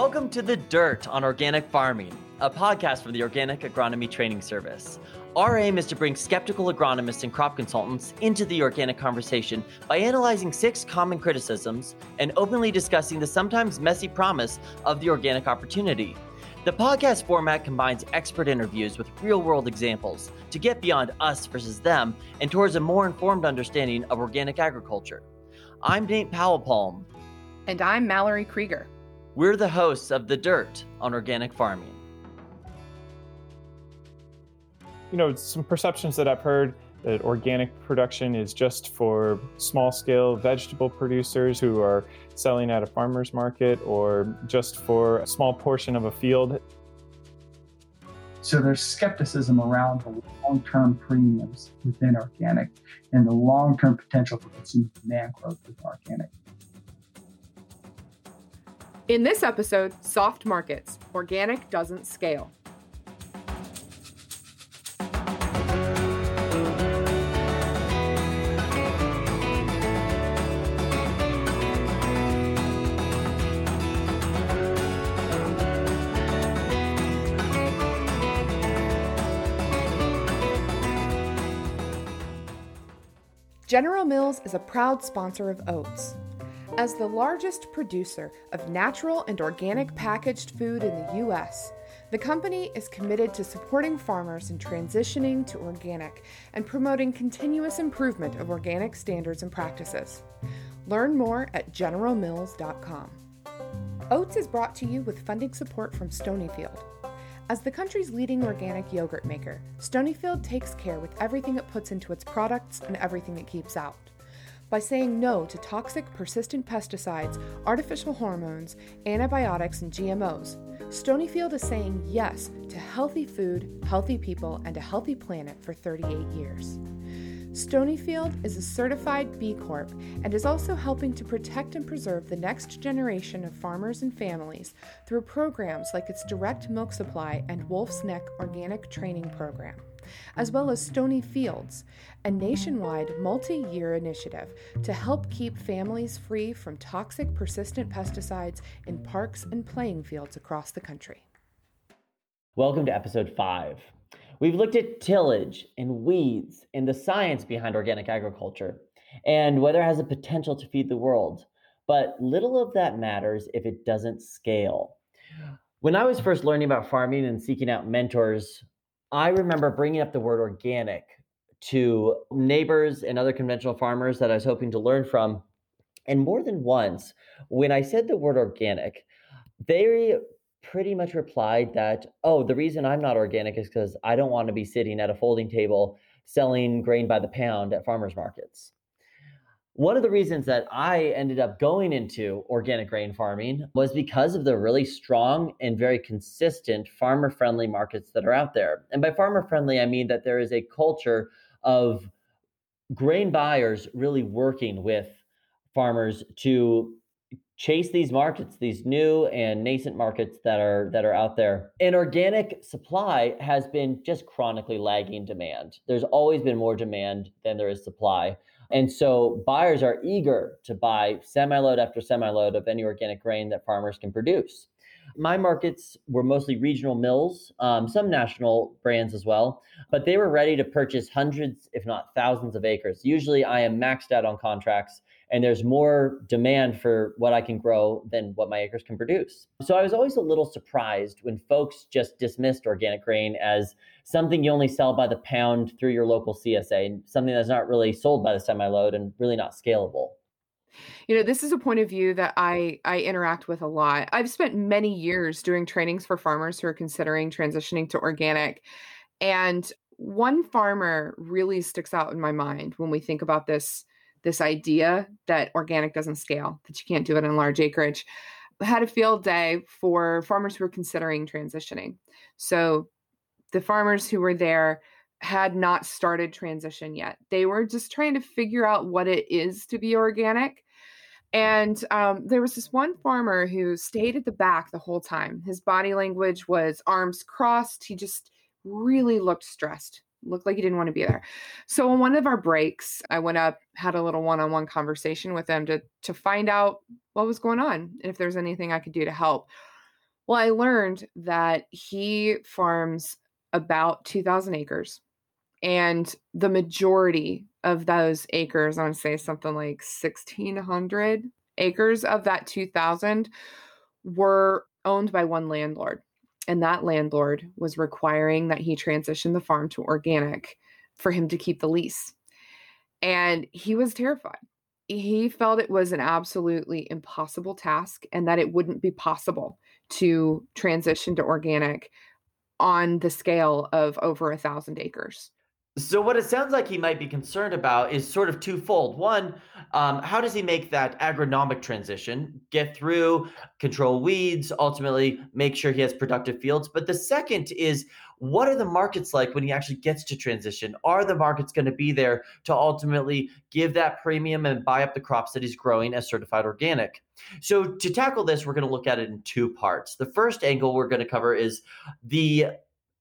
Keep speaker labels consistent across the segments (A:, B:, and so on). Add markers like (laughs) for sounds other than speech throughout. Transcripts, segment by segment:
A: Welcome to The Dirt on Organic Farming, a podcast from the Organic Agronomy Training Service. Our aim is to bring skeptical agronomists and crop consultants into the organic conversation by analyzing six common criticisms and openly discussing the sometimes messy promise of the organic opportunity. The podcast format combines expert interviews with real world examples to get beyond us versus them and towards a more informed understanding of organic agriculture. I'm Nate Powell Palm.
B: And I'm Mallory Krieger.
A: We're the hosts of The Dirt on Organic Farming.
C: You know, some perceptions that I've heard that organic production is just for small scale vegetable producers who are selling at a farmer's market or just for a small portion of a field.
D: So there's skepticism around the long term premiums within organic and the long term potential for consumer demand growth with organic.
B: In this episode, Soft Markets Organic Doesn't Scale. General Mills is a proud sponsor of Oats. As the largest producer of natural and organic packaged food in the U.S., the company is committed to supporting farmers in transitioning to organic and promoting continuous improvement of organic standards and practices. Learn more at generalmills.com. Oats is brought to you with funding support from Stonyfield. As the country's leading organic yogurt maker, Stonyfield takes care with everything it puts into its products and everything it keeps out by saying no to toxic, persistent pesticides, artificial hormones, antibiotics, and GMOs. Stonyfield is saying yes to healthy food, healthy people, and a healthy planet for 38 years. Stonyfield is a certified B Corp and is also helping to protect and preserve the next generation of farmers and families through programs like its direct milk supply and Wolfe's Neck organic training program as well as Stony Fields, a nationwide multi year initiative to help keep families free from toxic, persistent pesticides in parks and playing fields across the country.
A: Welcome to episode five. We've looked at tillage and weeds and the science behind organic agriculture and whether it has a potential to feed the world. But little of that matters if it doesn't scale. When I was first learning about farming and seeking out mentors I remember bringing up the word organic to neighbors and other conventional farmers that I was hoping to learn from. And more than once, when I said the word organic, they pretty much replied that, oh, the reason I'm not organic is because I don't want to be sitting at a folding table selling grain by the pound at farmers markets one of the reasons that I ended up going into organic grain farming was because of the really strong and very consistent farmer friendly markets that are out there. And by farmer friendly, I mean that there is a culture of grain buyers really working with farmers to chase these markets these new and nascent markets that are that are out there. And organic supply has been just chronically lagging demand. There's always been more demand than there is supply and so buyers are eager to buy semi load after semi load of any organic grain that farmers can produce. My markets were mostly regional mills, um, some national brands as well, but they were ready to purchase hundreds, if not thousands, of acres. Usually I am maxed out on contracts and there's more demand for what I can grow than what my acres can produce. So I was always a little surprised when folks just dismissed organic grain as something you only sell by the pound through your local CSA, and something that's not really sold by the semi load and really not scalable.
B: You know, this is a point of view that I I interact with a lot. I've spent many years doing trainings for farmers who are considering transitioning to organic. And one farmer really sticks out in my mind when we think about this this idea that organic doesn't scale, that you can't do it in large acreage, had a field day for farmers who were considering transitioning. So the farmers who were there had not started transition yet. They were just trying to figure out what it is to be organic. And um, there was this one farmer who stayed at the back the whole time. His body language was arms crossed. He just really looked stressed looked like he didn't want to be there. So on one of our breaks, I went up, had a little one-on-one conversation with him to to find out what was going on and if there's anything I could do to help. Well, I learned that he farms about 2,000 acres, and the majority of those acres, I to say something like 1,600 acres of that 2,000, were owned by one landlord. And that landlord was requiring that he transition the farm to organic for him to keep the lease. And he was terrified. He felt it was an absolutely impossible task and that it wouldn't be possible to transition to organic on the scale of over a thousand acres.
A: So, what it sounds like he might be concerned about is sort of twofold. One, um, how does he make that agronomic transition, get through, control weeds, ultimately make sure he has productive fields? But the second is, what are the markets like when he actually gets to transition? Are the markets going to be there to ultimately give that premium and buy up the crops that he's growing as certified organic? So, to tackle this, we're going to look at it in two parts. The first angle we're going to cover is the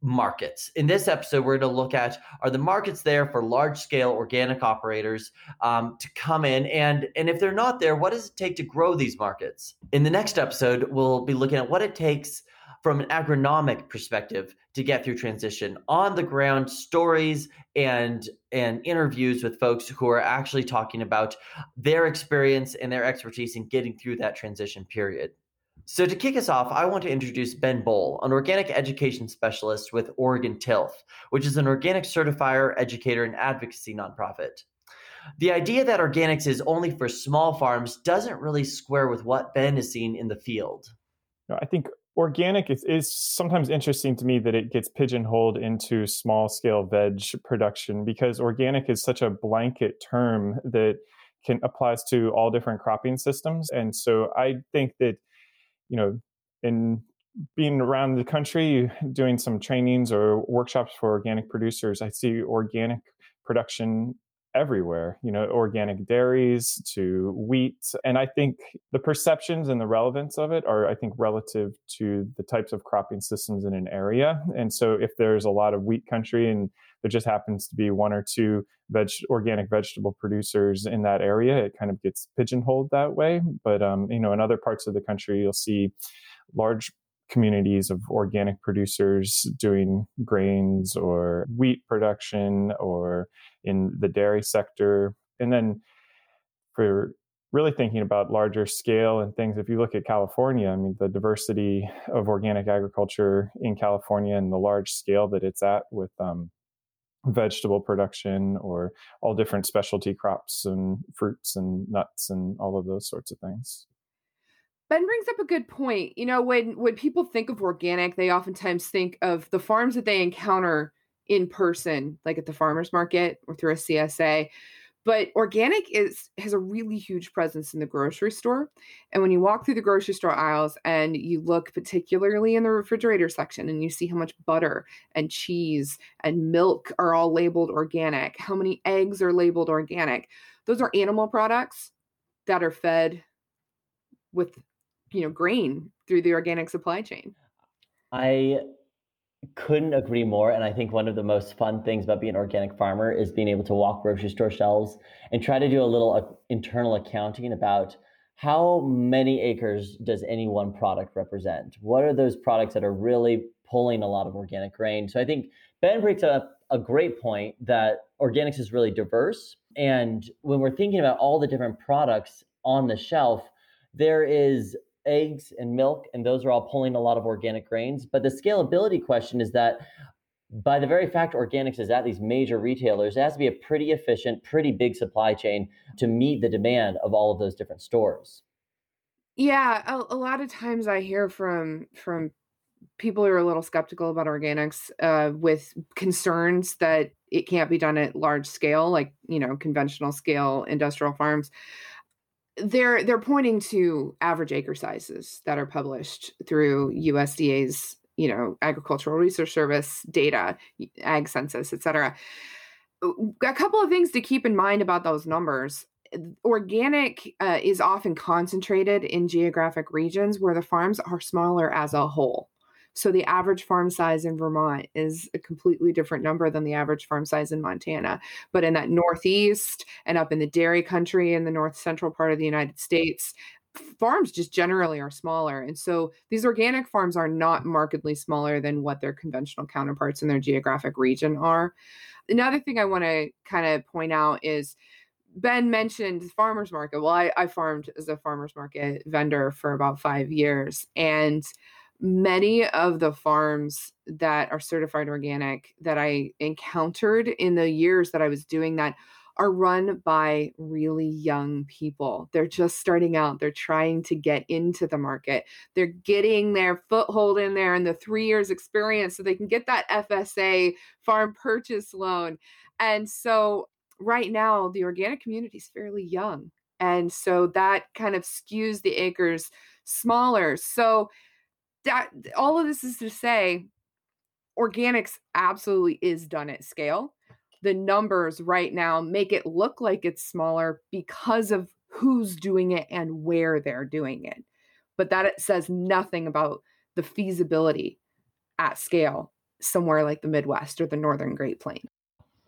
A: markets. In this episode, we're going to look at are the markets there for large scale organic operators um, to come in, and and if they're not there, what does it take to grow these markets? In the next episode, we'll be looking at what it takes from an agronomic perspective to get through transition on the ground stories and and interviews with folks who are actually talking about their experience and their expertise in getting through that transition period so, to kick us off, I want to introduce Ben Bowell, an organic education specialist with Oregon Tilth, which is an organic certifier, educator, and advocacy nonprofit. The idea that organics is only for small farms doesn't really square with what Ben is seeing in the field.
C: I think organic is, is sometimes interesting to me that it gets pigeonholed into small scale veg production because organic is such a blanket term that can applies to all different cropping systems. And so I think that you know, in being around the country doing some trainings or workshops for organic producers, I see organic production everywhere, you know, organic dairies to wheat. And I think the perceptions and the relevance of it are, I think, relative to the types of cropping systems in an area. And so if there's a lot of wheat country and there just happens to be one or two veg organic vegetable producers in that area, it kind of gets pigeonholed that way. But um, you know, in other parts of the country, you'll see large communities of organic producers doing grains or wheat production or in the dairy sector. And then for really thinking about larger scale and things, if you look at California, I mean, the diversity of organic agriculture in California and the large scale that it's at with um, vegetable production or all different specialty crops and fruits and nuts and all of those sorts of things.
B: Ben brings up a good point. You know, when when people think of organic, they oftentimes think of the farms that they encounter in person, like at the farmers market or through a CSA. But organic is has a really huge presence in the grocery store. And when you walk through the grocery store aisles and you look particularly in the refrigerator section and you see how much butter and cheese and milk are all labeled organic, how many eggs are labeled organic, those are animal products that are fed with you know grain through the organic supply chain.
A: I couldn't agree more. And I think one of the most fun things about being an organic farmer is being able to walk grocery store shelves and try to do a little uh, internal accounting about how many acres does any one product represent? What are those products that are really pulling a lot of organic grain? So I think Ben brings up a great point that organics is really diverse. And when we're thinking about all the different products on the shelf, there is eggs and milk, and those are all pulling a lot of organic grains. But the scalability question is that by the very fact organics is at these major retailers, it has to be a pretty efficient, pretty big supply chain to meet the demand of all of those different stores.
B: Yeah, a, a lot of times I hear from from people who are a little skeptical about organics uh, with concerns that it can't be done at large scale, like you know conventional scale industrial farms they're they're pointing to average acre sizes that are published through USDA's you know agricultural research service data ag census et cetera. A couple of things to keep in mind about those numbers. Organic uh, is often concentrated in geographic regions where the farms are smaller as a whole so the average farm size in Vermont is a completely different number than the average farm size in Montana. But in that Northeast and up in the dairy country in the north central part of the United States, farms just generally are smaller. And so these organic farms are not markedly smaller than what their conventional counterparts in their geographic region are. Another thing I want to kind of point out is Ben mentioned farmers market. Well, I, I farmed as a farmers market vendor for about five years. And many of the farms that are certified organic that I encountered in the years that I was doing that are run by really young people. They're just starting out, they're trying to get into the market. They're getting their foothold in there and the three years experience so they can get that FSA farm purchase loan. And so, right now, the organic community is fairly young. And so that kind of skews the acres smaller. So, that all of this is to say organics absolutely is done at scale. The numbers right now make it look like it's smaller because of who's doing it and where they're doing it but that it says nothing about the feasibility at scale somewhere like the midwest or the northern great plains.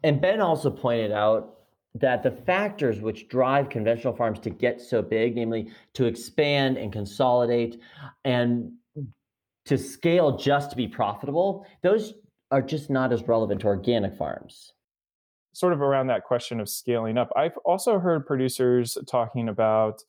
A: And ben also pointed out that the factors which drive conventional farms to get so big namely to expand and consolidate and to scale just to be profitable, those are just not as relevant to organic farms.
C: Sort of around that question of scaling up, I've also heard producers talking about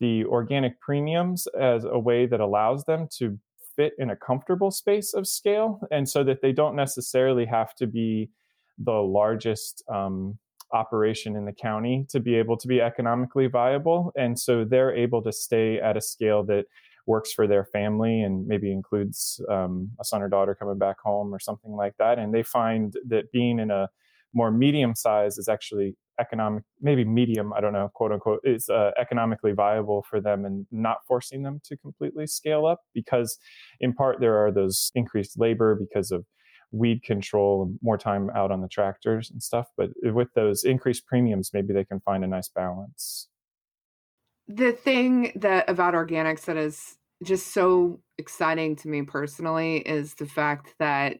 C: the organic premiums as a way that allows them to fit in a comfortable space of scale, and so that they don't necessarily have to be the largest um, operation in the county to be able to be economically viable. And so they're able to stay at a scale that works for their family and maybe includes um, a son or daughter coming back home or something like that. And they find that being in a more medium size is actually economic, maybe medium, I don't know, quote unquote, is uh, economically viable for them and not forcing them to completely scale up because, in part, there are those increased labor because of weed control and more time out on the tractors and stuff. But with those increased premiums, maybe they can find a nice balance
B: the thing that about organics that is just so exciting to me personally is the fact that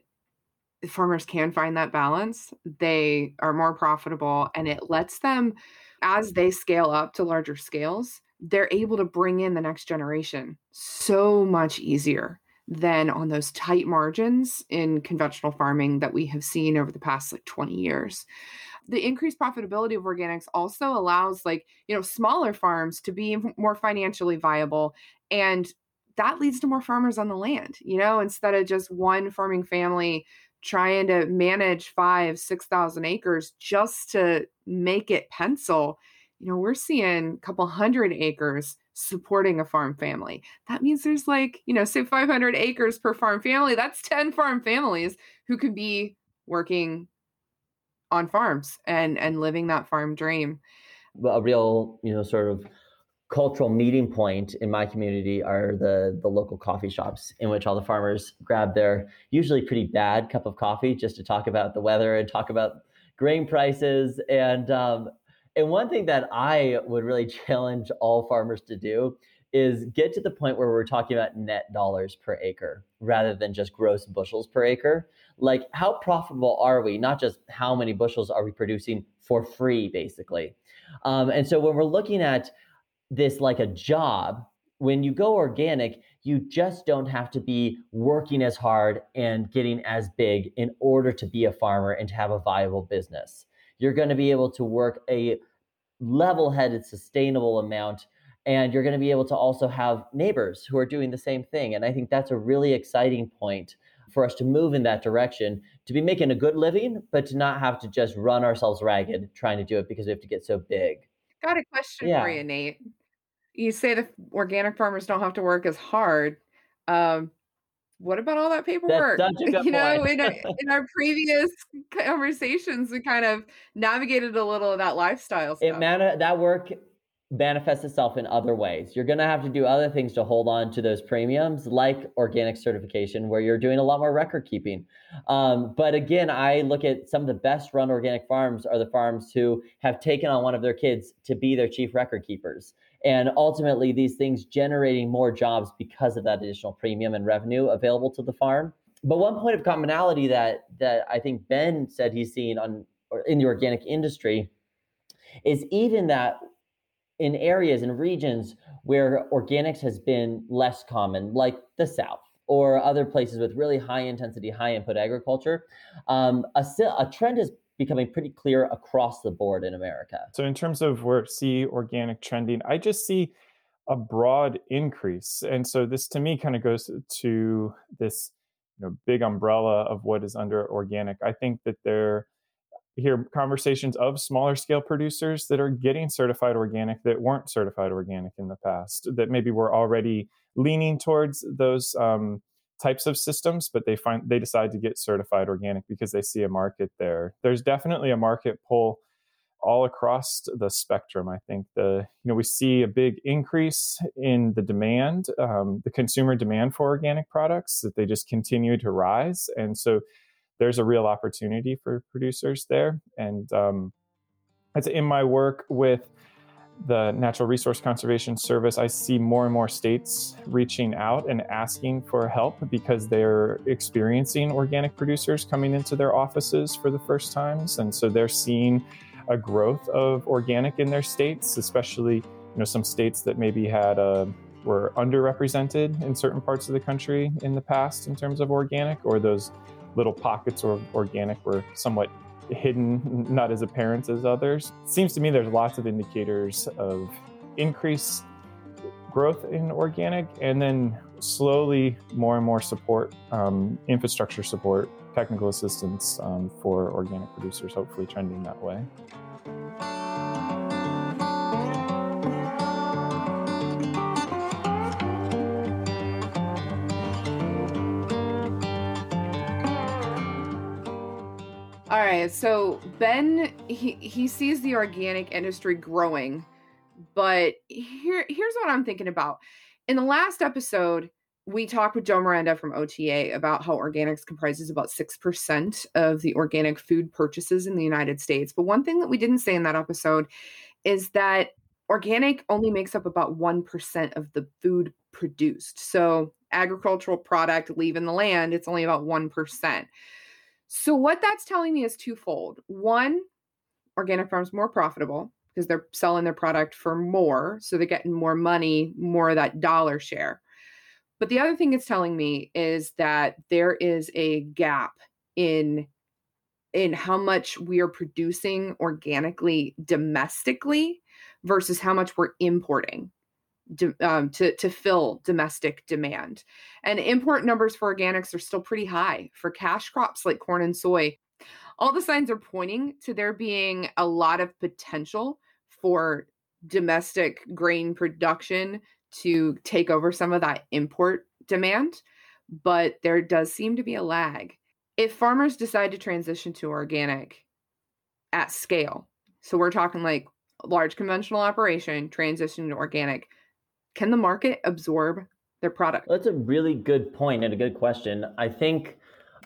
B: farmers can find that balance. They are more profitable and it lets them as they scale up to larger scales, they're able to bring in the next generation so much easier than on those tight margins in conventional farming that we have seen over the past like 20 years the increased profitability of organics also allows like you know smaller farms to be more financially viable and that leads to more farmers on the land you know instead of just one farming family trying to manage five six thousand acres just to make it pencil. You know we're seeing a couple hundred acres supporting a farm family. That means there's like you know say 500 acres per farm family that's 10 farm families who could be working on farms and and living that farm dream.
A: A real you know sort of cultural meeting point in my community are the the local coffee shops in which all the farmers grab their usually pretty bad cup of coffee just to talk about the weather and talk about grain prices and um, and one thing that I would really (laughs) challenge all farmers to do is get to the point where we're talking about net dollars per acre rather than just gross bushels per acre. Like, how profitable are we? Not just how many bushels are we producing for free, basically. Um, and so, when we're looking at this like a job, when you go organic, you just don't have to be working as hard and getting as big in order to be a farmer and to have a viable business. You're going to be able to work a level headed, sustainable amount and you're going to be able to also have neighbors who are doing the same thing and i think that's a really exciting point for us to move in that direction to be making a good living but to not have to just run ourselves ragged trying to do it because we have to get so big
B: got a question yeah. for you nate you say the organic farmers don't have to work as hard um, what about all that paperwork? (laughs)
A: you
B: know, in, a, (laughs) in our previous conversations, we kind of navigated a little of that lifestyle stuff.
A: It man- that work manifests itself in other ways. You're going to have to do other things to hold on to those premiums, like organic certification, where you're doing a lot more record keeping. Um, but again, I look at some of the best run organic farms are the farms who have taken on one of their kids to be their chief record keepers. And ultimately, these things generating more jobs because of that additional premium and revenue available to the farm. But one point of commonality that that I think Ben said he's seen on in the organic industry is even that in areas and regions where organics has been less common, like the South or other places with really high intensity, high input agriculture, um, a, a trend is becoming pretty clear across the board in America.
C: So, in terms of where see organic trending, I just see a broad increase. And so, this to me kind of goes to this you know, big umbrella of what is under organic. I think that there hear conversations of smaller scale producers that are getting certified organic that weren't certified organic in the past that maybe were already leaning towards those um, types of systems but they find they decide to get certified organic because they see a market there. There's definitely a market pull all across the spectrum i think. The you know we see a big increase in the demand um, the consumer demand for organic products that they just continue to rise. And so there's a real opportunity for producers there. And um, it's in my work with the Natural Resource Conservation Service, I see more and more states reaching out and asking for help because they're experiencing organic producers coming into their offices for the first times. And so they're seeing a growth of organic in their states, especially you know some states that maybe had a uh, were underrepresented in certain parts of the country in the past in terms of organic, or those little pockets of organic were somewhat hidden, not as apparent as others. It seems to me there's lots of indicators of increased growth in organic and then slowly more and more support, um, infrastructure support, technical assistance um, for organic producers, hopefully trending that way.
B: Right. So Ben he he sees the organic industry growing, but here here's what I'm thinking about. In the last episode, we talked with Joe Miranda from OTA about how organics comprises about 6% of the organic food purchases in the United States. But one thing that we didn't say in that episode is that organic only makes up about 1% of the food produced. So, agricultural product leaving the land, it's only about 1%. So what that's telling me is twofold. One, organic farms more profitable because they're selling their product for more, so they're getting more money, more of that dollar share. But the other thing it's telling me is that there is a gap in in how much we are producing organically domestically versus how much we're importing um, to to fill domestic demand. And import numbers for organics are still pretty high for cash crops like corn and soy. All the signs are pointing to there being a lot of potential for domestic grain production to take over some of that import demand, but there does seem to be a lag. If farmers decide to transition to organic at scale, so we're talking like large conventional operation transition to organic, can the market absorb their product?
A: That's a really good point and a good question. I think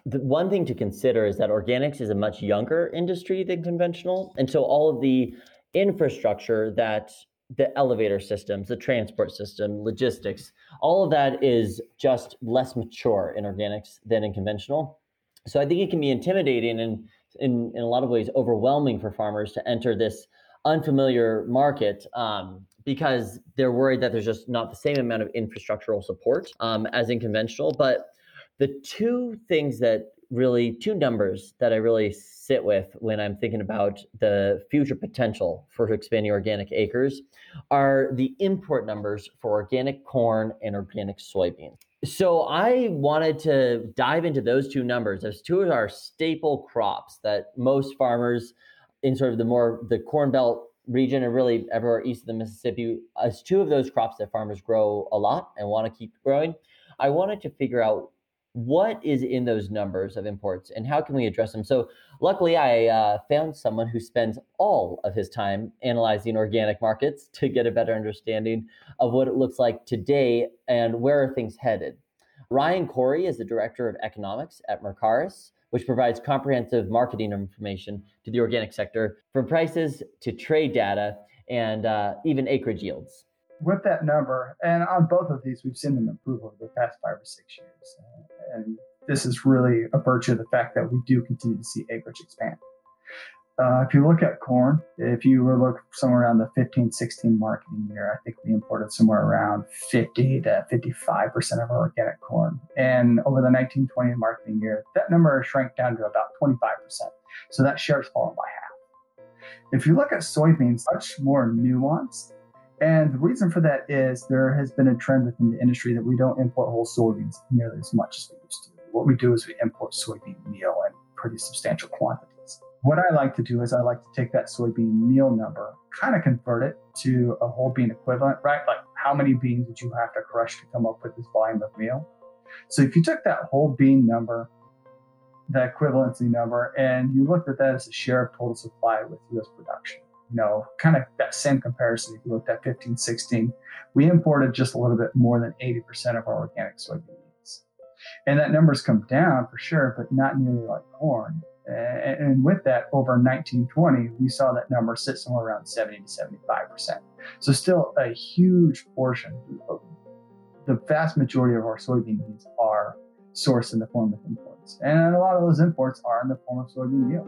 A: the one thing to consider is that organics is a much younger industry than conventional. And so all of the infrastructure that the elevator systems, the transport system, logistics, all of that is just less mature in organics than in conventional. So I think it can be intimidating and in, in a lot of ways overwhelming for farmers to enter this unfamiliar market um, because they're worried that there's just not the same amount of infrastructural support um, as in conventional. But the two things that really, two numbers that I really sit with when I'm thinking about the future potential for expanding organic acres are the import numbers for organic corn and organic soybean. So I wanted to dive into those two numbers as two of our staple crops that most farmers in sort of the more the corn belt region and really everywhere east of the Mississippi as two of those crops that farmers grow a lot and want to keep growing. I wanted to figure out what is in those numbers of imports and how can we address them. So luckily, I uh, found someone who spends all of his time analyzing organic markets (laughs) to get a better understanding of what it looks like today and where are things headed. Ryan Koory is the director of economics at Mercaris which provides comprehensive marketing information to the organic sector from prices to trade data and uh, even acreage yields.
D: With that number, and on both of these, we've seen them improve over the past five or six years. And this is really a virtue of the fact that we do continue to see acreage expand. Uh, if you look at corn, if you were look somewhere around the 15, 16 marketing year, I think we imported somewhere around 50 to 55% of our organic corn. And over the 1920 marketing year, that number shrank down to about 25%. So that share has fallen by half. If you look at soybeans, much more nuanced. And the reason for that is there has been a trend within the industry that we don't import whole soybeans nearly as much as we used to. What we do is we import soybean meal in pretty substantial quantities. What I like to do is I like to take that soybean meal number, kind of convert it to a whole bean equivalent, right? Like how many beans would you have to crush to come up with this volume of meal? So if you took that whole bean number, the equivalency number, and you looked at that as a share of total supply with US production, you know, kind of that same comparison. If you looked at 15, 16, we imported just a little bit more than 80% of our organic soybean. And that number's come down for sure, but not nearly like corn. And with that, over 1920, we saw that number sit somewhere around 70 to 75%. So, still a huge portion. The vast majority of our soybean needs are sourced in the form of imports. And a lot of those imports are in the form of soybean meal.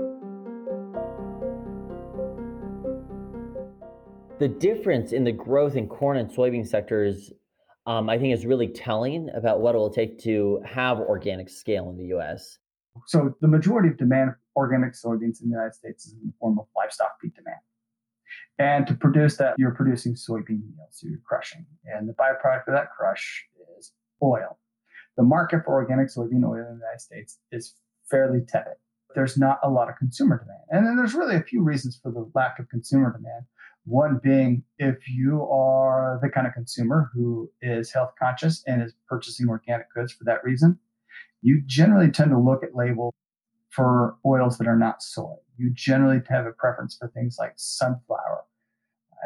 A: The difference in the growth in corn and soybean sectors, um, I think, is really telling about what it will take to have organic scale in the US.
D: So the majority of demand for organic soybeans in the United States is in the form of livestock feed demand. And to produce that, you're producing soybean meal, so you're crushing. And the byproduct of that crush is oil. The market for organic soybean oil in the United States is fairly tepid. There's not a lot of consumer demand. And then there's really a few reasons for the lack of consumer demand. One being if you are the kind of consumer who is health conscious and is purchasing organic goods for that reason, you generally tend to look at labels for oils that are not soy. You generally have a preference for things like sunflower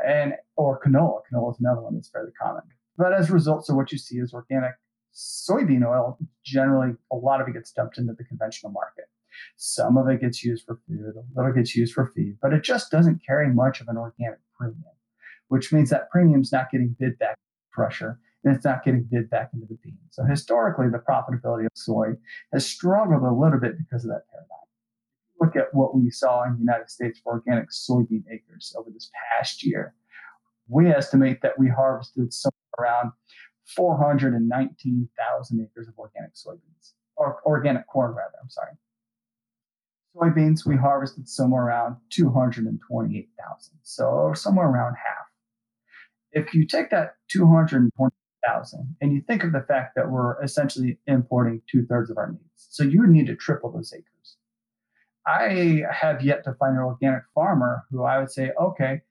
D: and or canola. Canola is another one that's fairly common. But as a result, so what you see is organic soybean oil. Generally, a lot of it gets dumped into the conventional market. Some of it gets used for food, a little gets used for feed, but it just doesn't carry much of an organic premium, which means that premium's not getting bid back pressure and it's not getting bid back into the bean. So historically, the profitability of soy has struggled a little bit because of that paradigm. Look at what we saw in the United States for organic soybean acres over this past year. We estimate that we harvested somewhere around 419,000 acres of organic soybeans, or organic corn, rather. I'm sorry. Soybeans, we harvested somewhere around 228,000, so somewhere around half. If you take that 220 thousand. And you think of the fact that we're essentially importing two thirds of our needs. So you would need to triple those acres. I have yet to find an organic farmer who I would say, okay,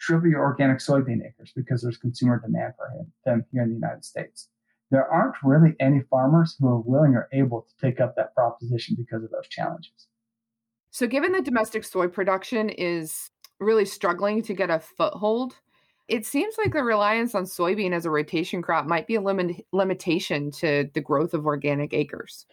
D: triple your organic soybean acres because there's consumer demand for him, them here in the United States. There aren't really any farmers who are willing or able to take up that proposition because of those challenges.
B: So, given that domestic soy production is really struggling to get a foothold, it seems like the reliance on soybean as a rotation crop might be a limit, limitation to the growth of organic acres.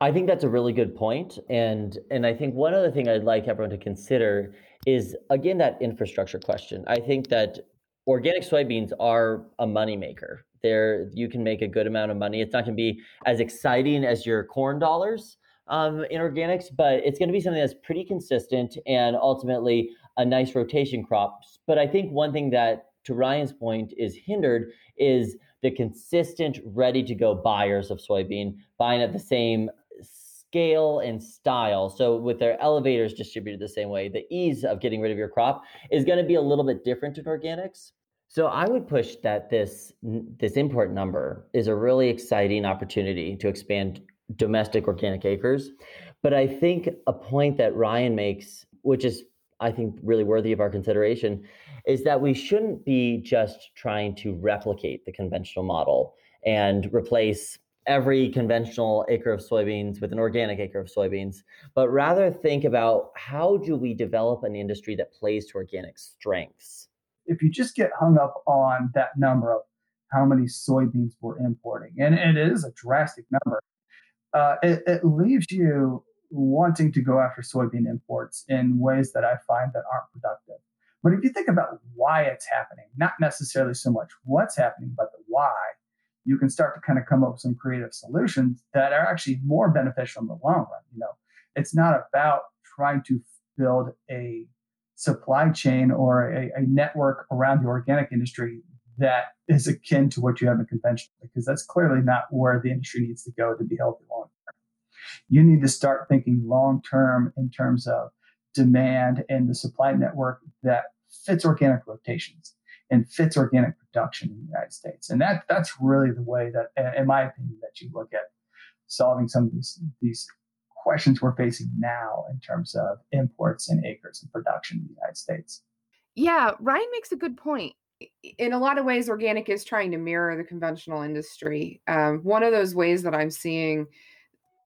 A: I think that's a really good point, and and I think one other thing I'd like everyone to consider is again that infrastructure question. I think that organic soybeans are a moneymaker. There, you can make a good amount of money. It's not going to be as exciting as your corn dollars um, in organics, but it's going to be something that's pretty consistent and ultimately a nice rotation crop. But I think one thing that to Ryan's point, is hindered is the consistent, ready to go buyers of soybean buying at the same scale and style. So, with their elevators distributed the same way, the ease of getting rid of your crop is going to be a little bit different in organics. So, I would push that this this import number is a really exciting opportunity to expand domestic organic acres. But I think a point that Ryan makes, which is I think really worthy of our consideration, is that we shouldn't be just trying to replicate the conventional model and replace every conventional acre of soybeans with an organic acre of soybeans, but rather think about how do we develop an industry that plays to organic strengths.
D: If you just get hung up on that number of how many soybeans we're importing, and it is a drastic number, uh, it, it leaves you wanting to go after soybean imports in ways that I find that aren't productive. But if you think about why it's happening, not necessarily so much what's happening, but the why, you can start to kind of come up with some creative solutions that are actually more beneficial in the long run. You know, it's not about trying to build a supply chain or a, a network around the organic industry that is akin to what you have in conventional, because that's clearly not where the industry needs to go to be healthy long. You need to start thinking long term in terms of demand and the supply network that fits organic rotations and fits organic production in the United States. And that that's really the way that, in my opinion, that you look at solving some of these these questions we're facing now in terms of imports and acres and production in the United States.
B: Yeah, Ryan makes a good point. In a lot of ways, organic is trying to mirror the conventional industry. Um, one of those ways that I'm seeing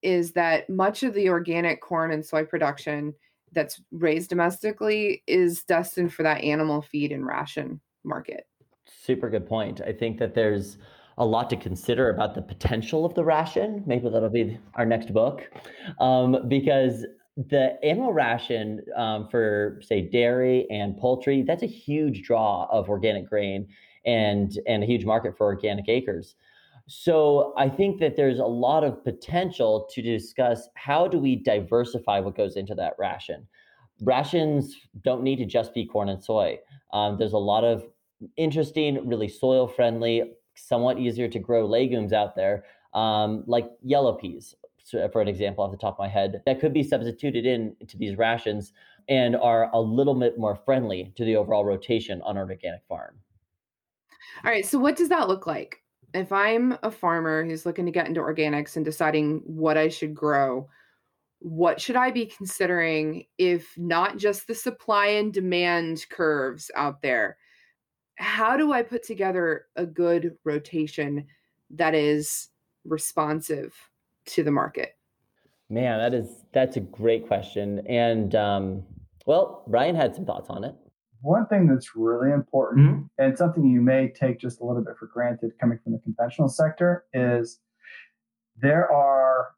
B: is that much of the organic corn and soy production that's raised domestically is destined for that animal feed and ration market.
A: Super good point. I think that there's a lot to consider about the potential of the ration. Maybe that'll be our next book, um, because the animal ration um, for say dairy and poultry that's a huge draw of organic grain and and a huge market for organic acres. So I think that there's a lot of potential to discuss how do we diversify what goes into that ration. Rations don't need to just be corn and soy. Um, there's a lot of interesting, really soil friendly, somewhat easier to grow legumes out there, um, like yellow peas, for an example, off the top of my head, that could be substituted in to these rations and are a little bit more friendly to the overall rotation on an organic farm.
B: All right. So, what does that look like? If I'm a farmer who's looking to get into organics and deciding what I should grow, what should I be considering if not just the supply and demand curves out there? how do I put together a good rotation that is responsive to the market?
A: Man, that is that's a great question. And um, well, Ryan had some thoughts on it.
D: One thing that's really important mm-hmm. and something you may take just a little bit for granted coming from the conventional sector is there are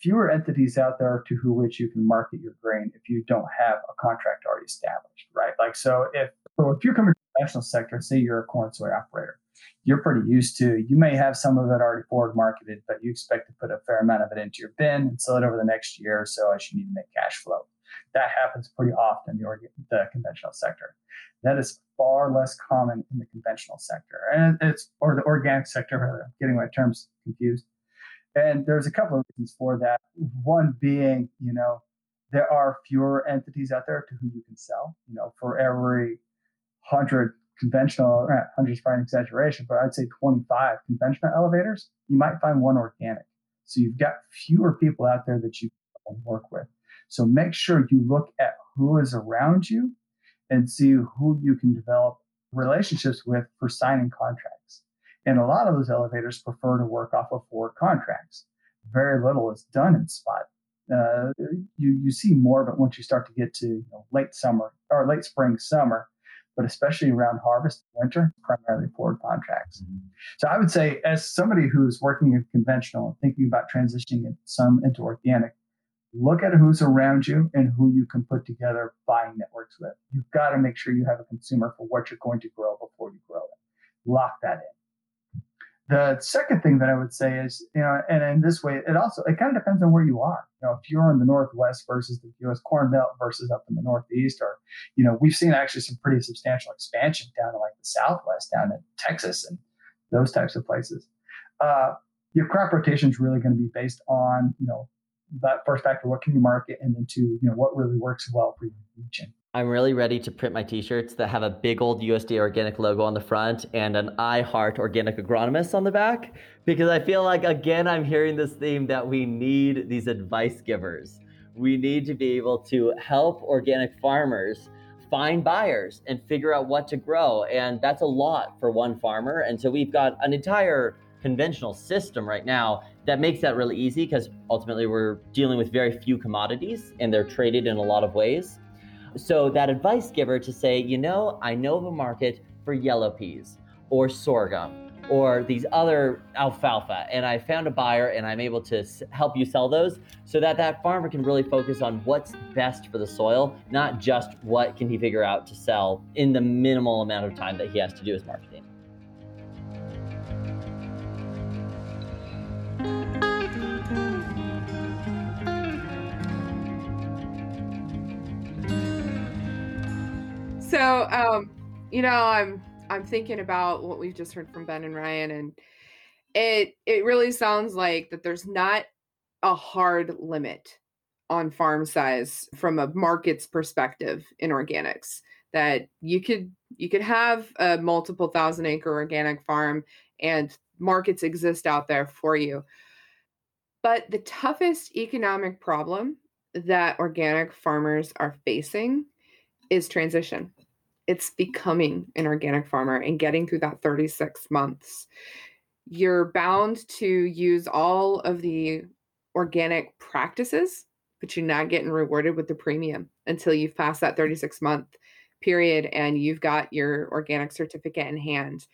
D: fewer entities out there to who which you can market your grain if you don't have a contract already established, right? Like so if so if you're coming professional sector, say you're a corn soy operator, you're pretty used to, you may have some of it already forward marketed, but you expect to put a fair amount of it into your bin and sell it over the next year or so as you need to make cash flow. That happens pretty often in the, the conventional sector. That is far less common in the conventional sector, and it's or the organic sector. Rather, I'm getting my terms confused. And there's a couple of reasons for that. One being, you know, there are fewer entities out there to whom you can sell. You know, for every 100 conventional, 100 is probably an exaggeration, but I'd say 25 conventional elevators, you might find one organic. So you've got fewer people out there that you can work with. So make sure you look at who is around you and see who you can develop relationships with for signing contracts. And a lot of those elevators prefer to work off of forward contracts. Very little is done in spot. Uh, you you see more of it once you start to get to you know, late summer or late spring summer but especially around harvest winter, primarily forward contracts. Mm-hmm. So I would say, as somebody who's working in conventional and thinking about transitioning some into organic, look at who's around you and who you can put together buying networks with. You've got to make sure you have a consumer for what you're going to grow before you grow it. Lock that in. The second thing that I would say is, you know, and in this way, it also it kind of depends on where you are. You know, if you're in the Northwest versus the U.S. Corn Belt versus up in the Northeast, or you know, we've seen actually some pretty substantial expansion down in like the Southwest, down in Texas and those types of places. Uh, your crop rotation is really going to be based on, you know, that first factor, what can you market, and then two, you know, what really works well for your region.
A: I'm really ready to print my t-shirts that have a big old USDA organic logo on the front and an I heart organic agronomist on the back because I feel like again I'm hearing this theme that we need these advice givers. We need to be able to help organic farmers find buyers and figure out what to grow and that's a lot for one farmer and so we've got an entire conventional system right now that makes that really easy because ultimately we're dealing with very few commodities and they're traded in a lot of ways so that advice giver to say, you know, I know of a market for yellow peas or sorghum or these other alfalfa and I found a buyer and I'm able to help you sell those so that that farmer can really focus on what's best for the soil, not just what can he figure out to sell in the minimal amount of time that he has to do his marketing.
B: So, um, you know, I'm I'm thinking about what we've just heard from Ben and Ryan, and it it really sounds like that there's not a hard limit on farm size from a market's perspective in organics. That you could you could have a multiple thousand acre organic farm and markets exist out there for you. But the toughest economic problem that organic farmers are facing is transition it's becoming an organic farmer and getting through that 36 months you're bound to use all of the organic practices but you're not getting rewarded with the premium until you've passed that 36 month period and you've got your organic certificate in hand.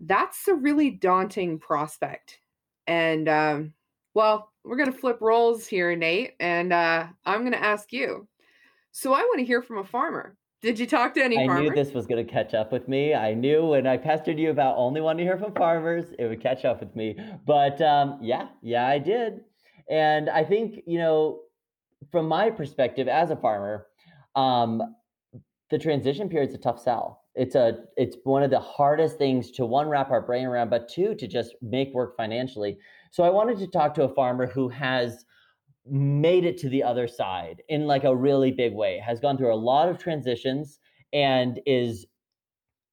B: That's a really daunting prospect. And um, well, we're going to flip roles here, Nate, and uh, I'm going to ask you. So I want to hear from a farmer. Did you talk to any
A: I
B: farmers?
A: knew this was going to catch up with me. I knew when I pestered you about only wanting to hear from farmers, it would catch up with me. But um, yeah, yeah, I did. And I think, you know, from my perspective as a farmer, um, the transition period is a tough sell. It's a it's one of the hardest things to one wrap our brain around, but two to just make work financially. So I wanted to talk to a farmer who has made it to the other side in like a really big way, has gone through a lot of transitions and is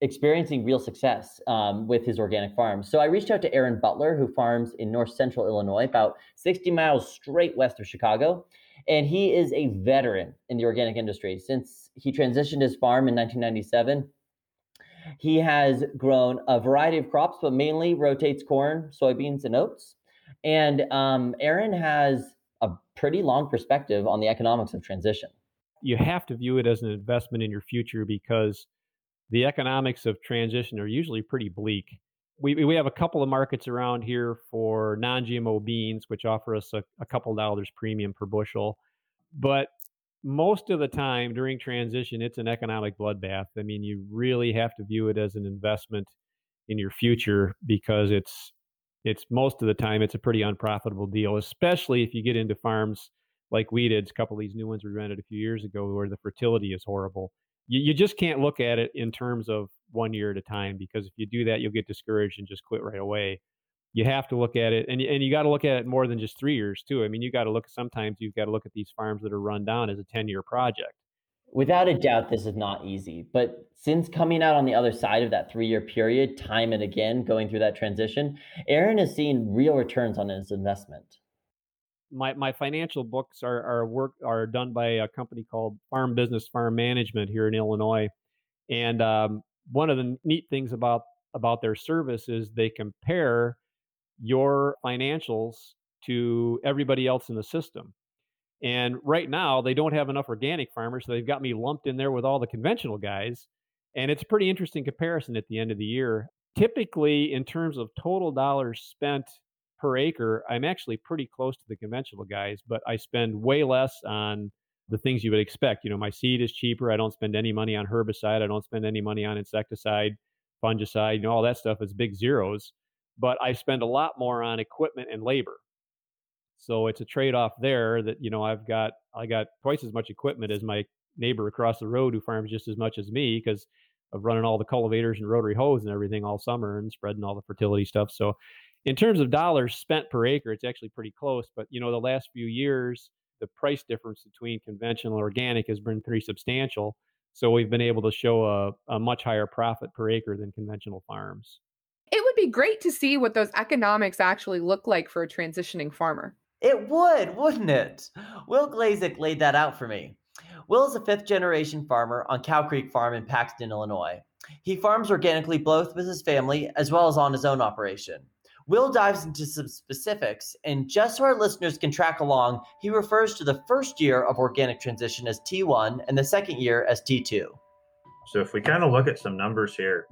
A: experiencing real success um, with his organic farm. So I reached out to Aaron Butler, who farms in north central Illinois, about 60 miles straight west of Chicago. And he is a veteran in the organic industry. Since he transitioned his farm in 1997, he has grown a variety of crops, but mainly rotates corn, soybeans, and oats. And um, Aaron has a pretty long perspective on the economics of transition.
E: You have to view it as an investment in your future because the economics of transition are usually pretty bleak. We, we have a couple of markets around here for non GMO beans, which offer us a, a couple dollars premium per bushel. But most of the time during transition, it's an economic bloodbath. I mean, you really have to view it as an investment in your future because it's it's most of the time it's a pretty unprofitable deal, especially if you get into farms like we did. A couple of these new ones we rented a few years ago where the fertility is horrible. You, you just can't look at it in terms of one year at a time because if you do that, you'll get discouraged and just quit right away. You have to look at it, and and you got to look at it more than just three years too. I mean, you got to look. Sometimes you've got to look at these farms that are run down as a ten year project.
A: Without a doubt, this is not easy. But since coming out on the other side of that three year period, time and again, going through that transition, Aaron has seen real returns on his investment.
E: My, my financial books are, are work are done by a company called Farm Business Farm Management here in Illinois, and um, one of the neat things about about their service is they compare your financials to everybody else in the system. And right now, they don't have enough organic farmers, so they've got me lumped in there with all the conventional guys. And it's a pretty interesting comparison at the end of the year. Typically, in terms of total dollars spent per acre, I'm actually pretty close to the conventional guys, but I spend way less on the things you would expect. You know, my seed is cheaper. I don't spend any money on herbicide. I don't spend any money on insecticide, fungicide, you know, all that stuff is big zeros. But I spend a lot more on equipment and labor. So it's a trade-off there that you know I've got I got twice as much equipment as my neighbor across the road who farms just as much as me because of running all the cultivators and rotary hoes and everything all summer and spreading all the fertility stuff. So in terms of dollars spent per acre, it's actually pretty close. But you know the last few years, the price difference between conventional and organic has been pretty substantial. So we've been able to show a, a much higher profit per acre than conventional farms.
B: It would be great to see what those economics actually look like for a transitioning farmer.
A: It would, wouldn't it? Will Glazik laid that out for me. Will is a fifth generation farmer on Cow Creek Farm in Paxton, Illinois. He farms organically both with his family as well as on his own operation. Will dives into some specifics, and just so our listeners can track along, he refers to the first year of organic transition as T1 and the second year as T2.
F: So, if we kind of look at some numbers here,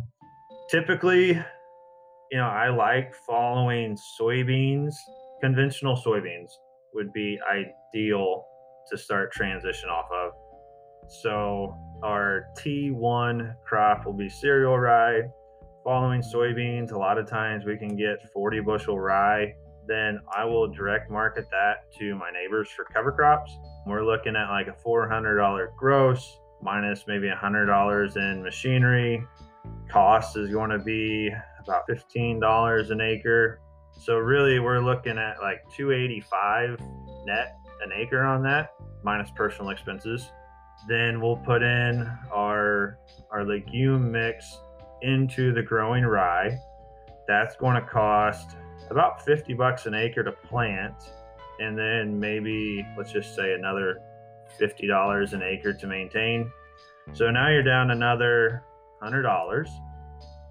F: typically, you know, I like following soybeans conventional soybeans would be ideal to start transition off of. So our T1 crop will be cereal rye. Following soybeans, a lot of times we can get 40 bushel rye. Then I will direct market that to my neighbors for cover crops. We're looking at like a $400 gross. minus maybe $100 in machinery. Cost is going to be about $15 an acre. So really we're looking at like 285 net an acre on that minus personal expenses. Then we'll put in our our legume mix into the growing rye. That's going to cost about 50 bucks an acre to plant and then maybe let's just say another $50 an acre to maintain. So now you're down another $100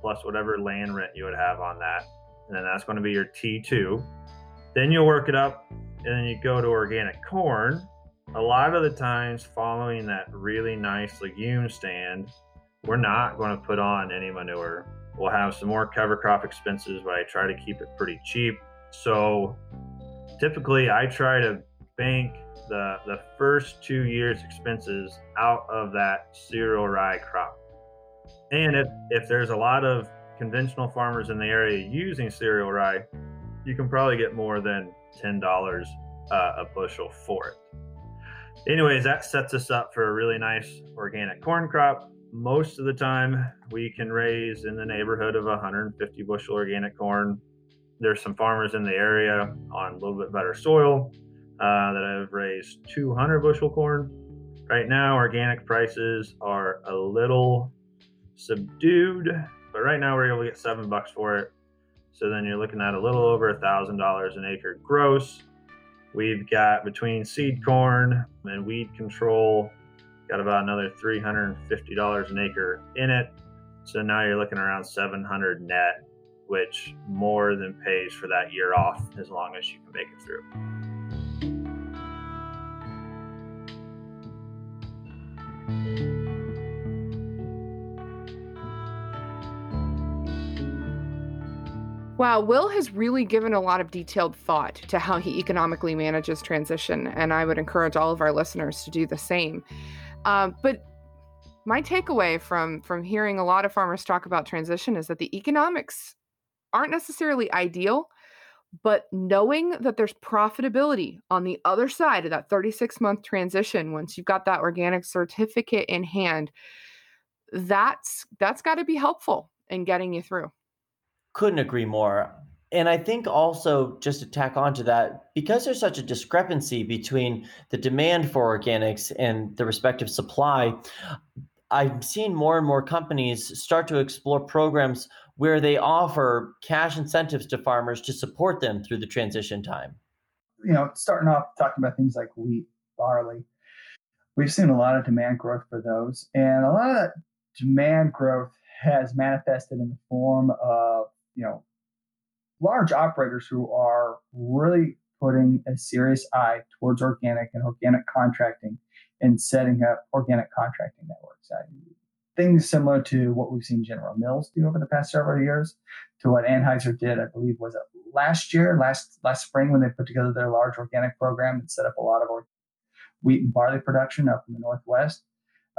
F: plus whatever land rent you would have on that. And that's going to be your T2. Then you'll work it up and then you go to organic corn. A lot of the times, following that really nice legume stand, we're not going to put on any manure. We'll have some more cover crop expenses, but I try to keep it pretty cheap. So typically, I try to bank the the first two years expenses out of that cereal rye crop. And if if there's a lot of conventional farmers in the area using cereal rye, you can probably get more than ten dollars uh, a bushel for it. Anyways, that sets us up for a really nice organic corn crop. Most of the time, we can raise in the neighborhood of 150 bushel organic corn. There's some farmers in the area on a little bit better soil uh, that have raised 200 bushel corn. Right now, organic prices are a little subdued, but right now we're able to get seven bucks for it. So then you're looking at a little over a thousand dollars an acre gross. We've got between seed corn and weed control, got about another $350 an acre in it. So now you're looking around 700 net, which more than pays for that year off as long as you can make it through.
B: Wow, Will has really given a lot of detailed thought to how he economically manages transition, and I would encourage all of our listeners to do the same. Uh, but my takeaway from from hearing a lot of farmers talk about transition is that the economics aren't necessarily ideal, but knowing that there's profitability on the other side of that 36 month transition, once you've got that organic certificate in hand, that's that's got to be helpful in getting you through.
A: Couldn't agree more. And I think also, just to tack on to that, because there's such a discrepancy between the demand for organics and the respective supply, I've seen more and more companies start to explore programs where they offer cash incentives to farmers to support them through the transition time.
D: You know, starting off talking about things like wheat, barley, we've seen a lot of demand growth for those. And a lot of that demand growth has manifested in the form of you know, large operators who are really putting a serious eye towards organic and organic contracting and setting up organic contracting networks. things similar to what we've seen General Mills do over the past several years, to what Anheuser did, I believe, was it last year, last last spring when they put together their large organic program and set up a lot of wheat and barley production up in the Northwest.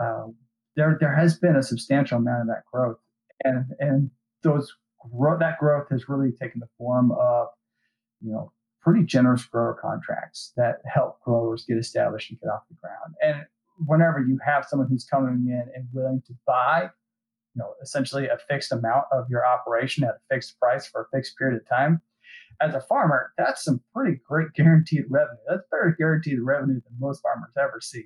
D: Uh, there, there has been a substantial amount of that growth, and and those grow, that growth has really taken the form of, you know, pretty generous grower contracts that help growers get established and get off the ground. And whenever you have someone who's coming in and willing to buy, you know, essentially a fixed amount of your operation at a fixed price for a fixed period of time, as a farmer, that's some pretty great (laughs) guaranteed revenue. That's better guaranteed revenue than most farmers ever see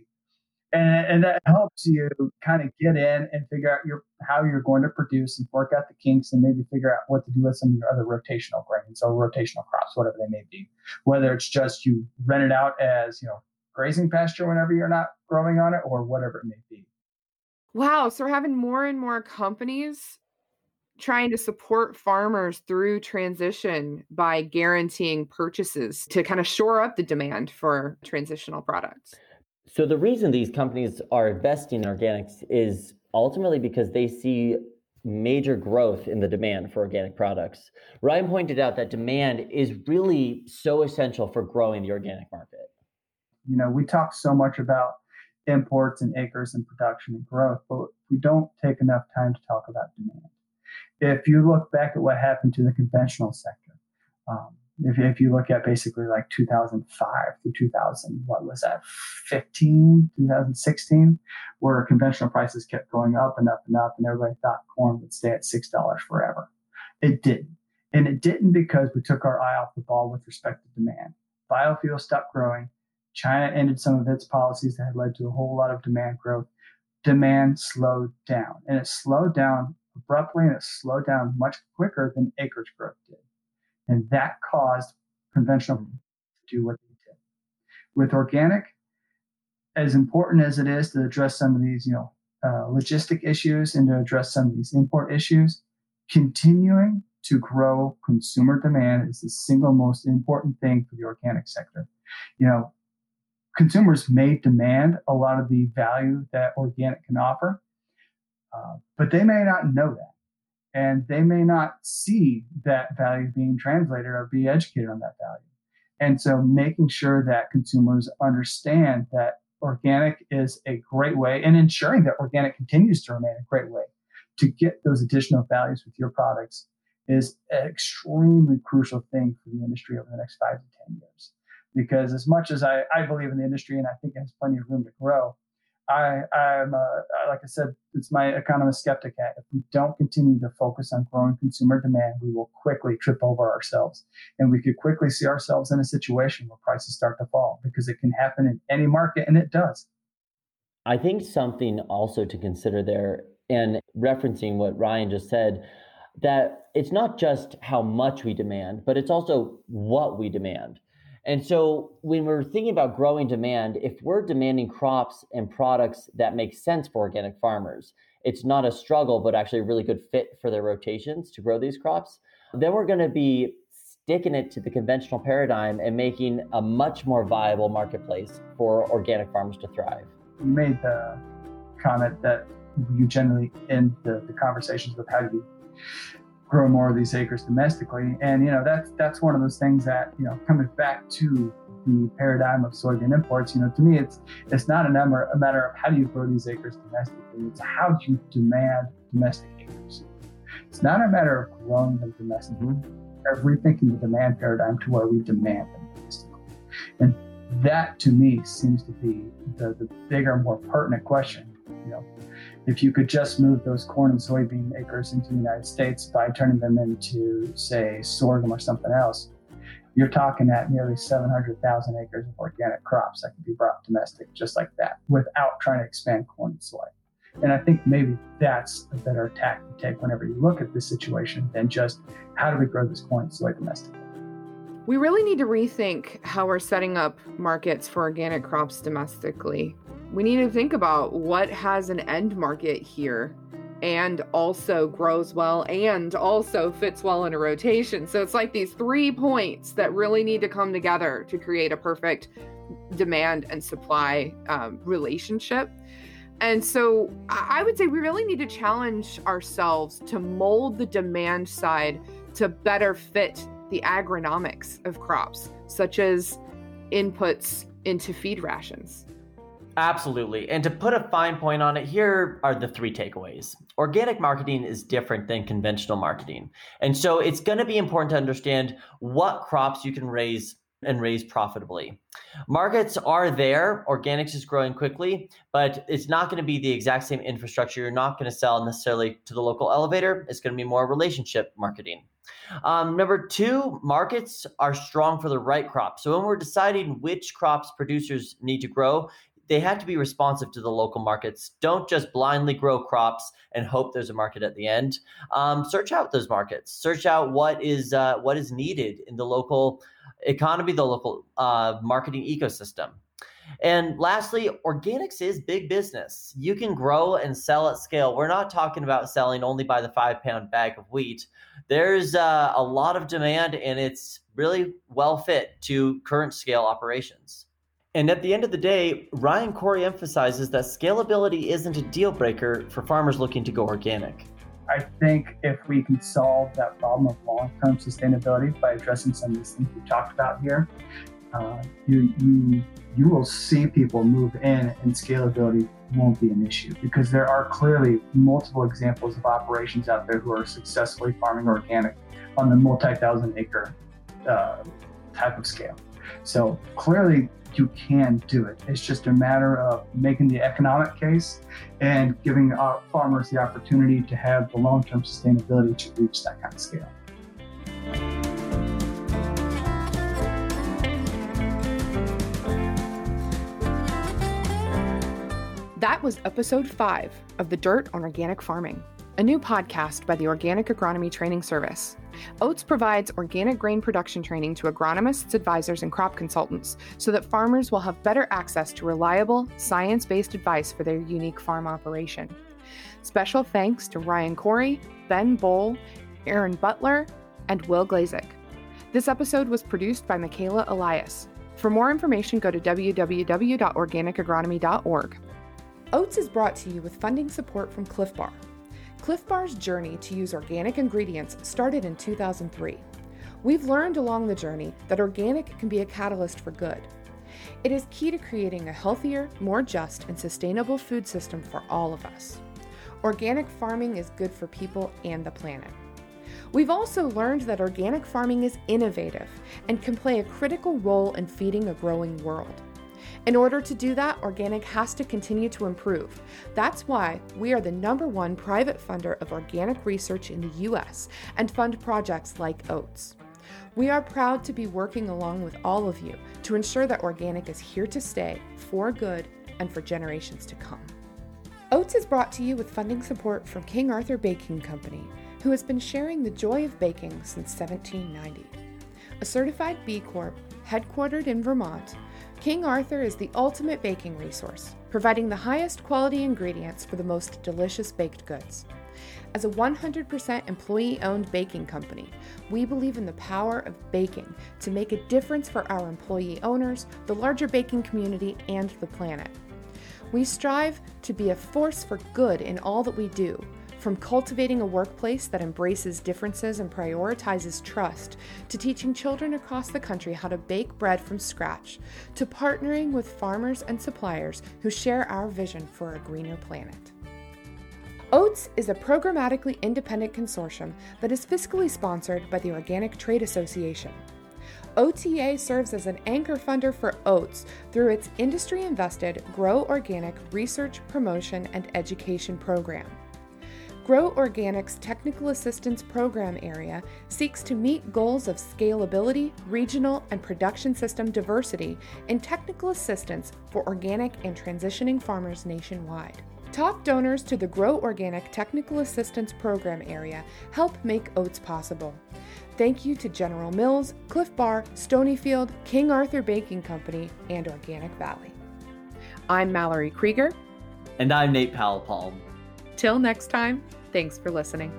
D: and, and that helps you kind of get in and figure out your how you're going to produce and work out the kinks and maybe figure out what to do with some of your other rotational grains or rotational crops, whatever they may be. Whether it's just you rent it out as you know grazing pasture whenever you're not growing on it, or whatever it may be.
B: Wow, so we're having more and more companies trying to support farmers through transition by guaranteeing purchases to kind of shore up the demand for transitional products.
A: So the reason these companies are investing in organics is ultimately because they see major growth in the demand for organic products. Ryan pointed out that demand is really so essential for growing the organic market.
D: You know, we talk so much about imports and acres and production and growth, but we don't take enough time to talk about demand. If you look back at what happened to the conventional sector, um, if, if you look at basically like 2005 through 2000, what was that, 15, 2016, where conventional prices kept going up and up and up, and everybody thought corn would stay at $6 forever. It didn't. And it didn't because we took our eye off the ball with respect to demand. Biofuel stopped growing. China ended some of its policies that had led to a whole lot of demand growth. Demand slowed down, and it slowed down abruptly and it slowed down much quicker than acreage growth did. And that caused conventional to do what they did. With organic, as important as it is to address some of these, you know, uh, logistic issues and to address some of these import issues, continuing to grow consumer demand is the single most important thing for the organic sector. You know, consumers may demand a lot of the value that organic can offer, uh, but they may not know that and they may not see that value being translated or be educated on that value. And so making sure that consumers understand that organic is a great way and ensuring that organic continues to remain a great way to get those additional values with your products is an extremely crucial thing for the industry over the next five to 10 years. Because as much as I, I believe in the industry and I think it has plenty of room to grow, I, I'm, like I said, it's my economist skeptic hat. If we don't continue to focus on growing consumer demand, we will quickly trip over ourselves. And we could quickly see ourselves in a situation where prices start to fall because it can happen in any market, and it does.
A: I think something also to consider there, and referencing what Ryan just said, that it's not just how much we demand, but it's also what we demand. And so when we're thinking about growing demand, if we're demanding crops and products that make sense for organic farmers, it's not a struggle, but actually a really good fit for their rotations to grow these crops, then we're going to be sticking it to the conventional paradigm and making a much more viable marketplace for organic farmers to thrive.
D: You made the comment that you generally end the, the conversations with how do you grow more of these acres domestically. And you know that's that's one of those things that you know coming back to the paradigm of soybean imports. You know, to me, it's it's not a number a matter of how do you grow these acres domestically. It's how do you demand domestic acres. It's not a matter of growing them domestically. Mm-hmm. Of rethinking the demand paradigm to where we demand them domestically. And that to me seems to be the, the bigger, more pertinent question. You know, if you could just move those corn and soybean acres into the United States by turning them into, say, sorghum or something else, you're talking at nearly 700,000 acres of organic crops that could be brought domestic just like that without trying to expand corn and soy. And I think maybe that's a better tack to take whenever you look at this situation than just how do we grow this corn and soy domestically.
B: We really need to rethink how we're setting up markets for organic crops domestically we need to think about what has an end market here and also grows well and also fits well in a rotation. So it's like these three points that really need to come together to create a perfect demand and supply um, relationship. And so I would say we really need to challenge ourselves to mold the demand side to better fit the agronomics of crops, such as inputs into feed rations.
A: Absolutely. And to put a fine point on it, here are the three takeaways. Organic marketing is different than conventional marketing. And so it's going to be important to understand what crops you can raise and raise profitably. Markets are there. Organics is growing quickly, but it's not going to be the exact same infrastructure. You're not going to sell necessarily to the local elevator. It's going to be more relationship marketing. Um, number two, markets are strong for the right crop. So when we're deciding which crops producers need to grow, they have to be responsive to the local markets. Don't just blindly grow crops and hope there's a market at the end. Um, search out those markets. Search out what is uh, what is needed in the local economy, the local uh, marketing ecosystem. And lastly, organics is big business. You can grow and sell at scale. We're not talking about selling only by the five pound bag of wheat. There's uh, a lot of demand, and it's really well fit to current scale operations. And at the end of the day, Ryan Koory emphasizes that scalability isn't a deal breaker for farmers looking to go organic.
D: I think if we can solve that problem of long term sustainability by addressing some of these things we talked about here, uh, you, you, you will see people move in and scalability won't be an issue because there are clearly multiple examples of operations out there who are successfully farming organic on the multi thousand acre uh, type of scale. So clearly, you can do it. It's just a matter of making the economic case and giving our farmers the opportunity to have the long term sustainability to reach that kind of scale.
B: That was episode five of The Dirt on Organic Farming, a new podcast by the Organic Agronomy Training Service. Oats provides organic grain production training to agronomists, advisors, and crop consultants so that farmers will have better access to reliable, science based advice for their unique farm operation. Special thanks to Ryan Koory, Ben Bowell, Aaron Butler, and Will Glazik. This episode was produced by Michaela Elias. For more information, go to www.organicagronomy.org. Oats is brought to you with funding support from Clif Bar. Clif Bar's journey to use organic ingredients started in 2003. We've learned along the journey that organic can be a catalyst for good. It is key to creating a healthier, more just, and sustainable food system for all of us. Organic farming is good for people and the planet. We've also learned that organic farming is innovative and can play a critical role in feeding a growing world. In order to do that, organic has to continue to improve. That's why we are the number one private funder of organic research in the US and fund projects like OATS. We are proud to be working along with all of you to ensure that organic is here to stay for good and for generations to come. Oats is brought to you with funding support from King Arthur Baking Company, who has been sharing the joy of baking since 1790. A certified B Corp, headquartered in Vermont, King Arthur is the ultimate baking resource, providing the highest quality ingredients for the most delicious baked goods. As a 100% employee owned baking company, we believe in the power of baking to make a difference for our employee owners, the larger baking community, and the planet. We strive to be a force for good in all that we do, from cultivating a workplace that embraces differences and prioritizes trust, to teaching children across the country how to bake bread from scratch, to partnering with farmers and suppliers who share our vision for a greener planet. OATS is a programmatically independent consortium that is fiscally sponsored by the Organic Trade Association. OTA serves as an anchor funder for OATS through its industry invested Grow Organic research, promotion, and education program. Grow Organic's Technical Assistance Program area seeks to meet goals of scalability, regional, and production system diversity in technical assistance for organic and transitioning farmers nationwide. Top donors to the Grow Organic Technical Assistance Program area help make oats possible. Thank you to General Mills, Clif Bar, Stonyfield, King Arthur Baking Company, and Organic Valley. I'm Mallory Krieger.
A: And I'm Nate Powell Palm.
B: Till next time, thanks for listening.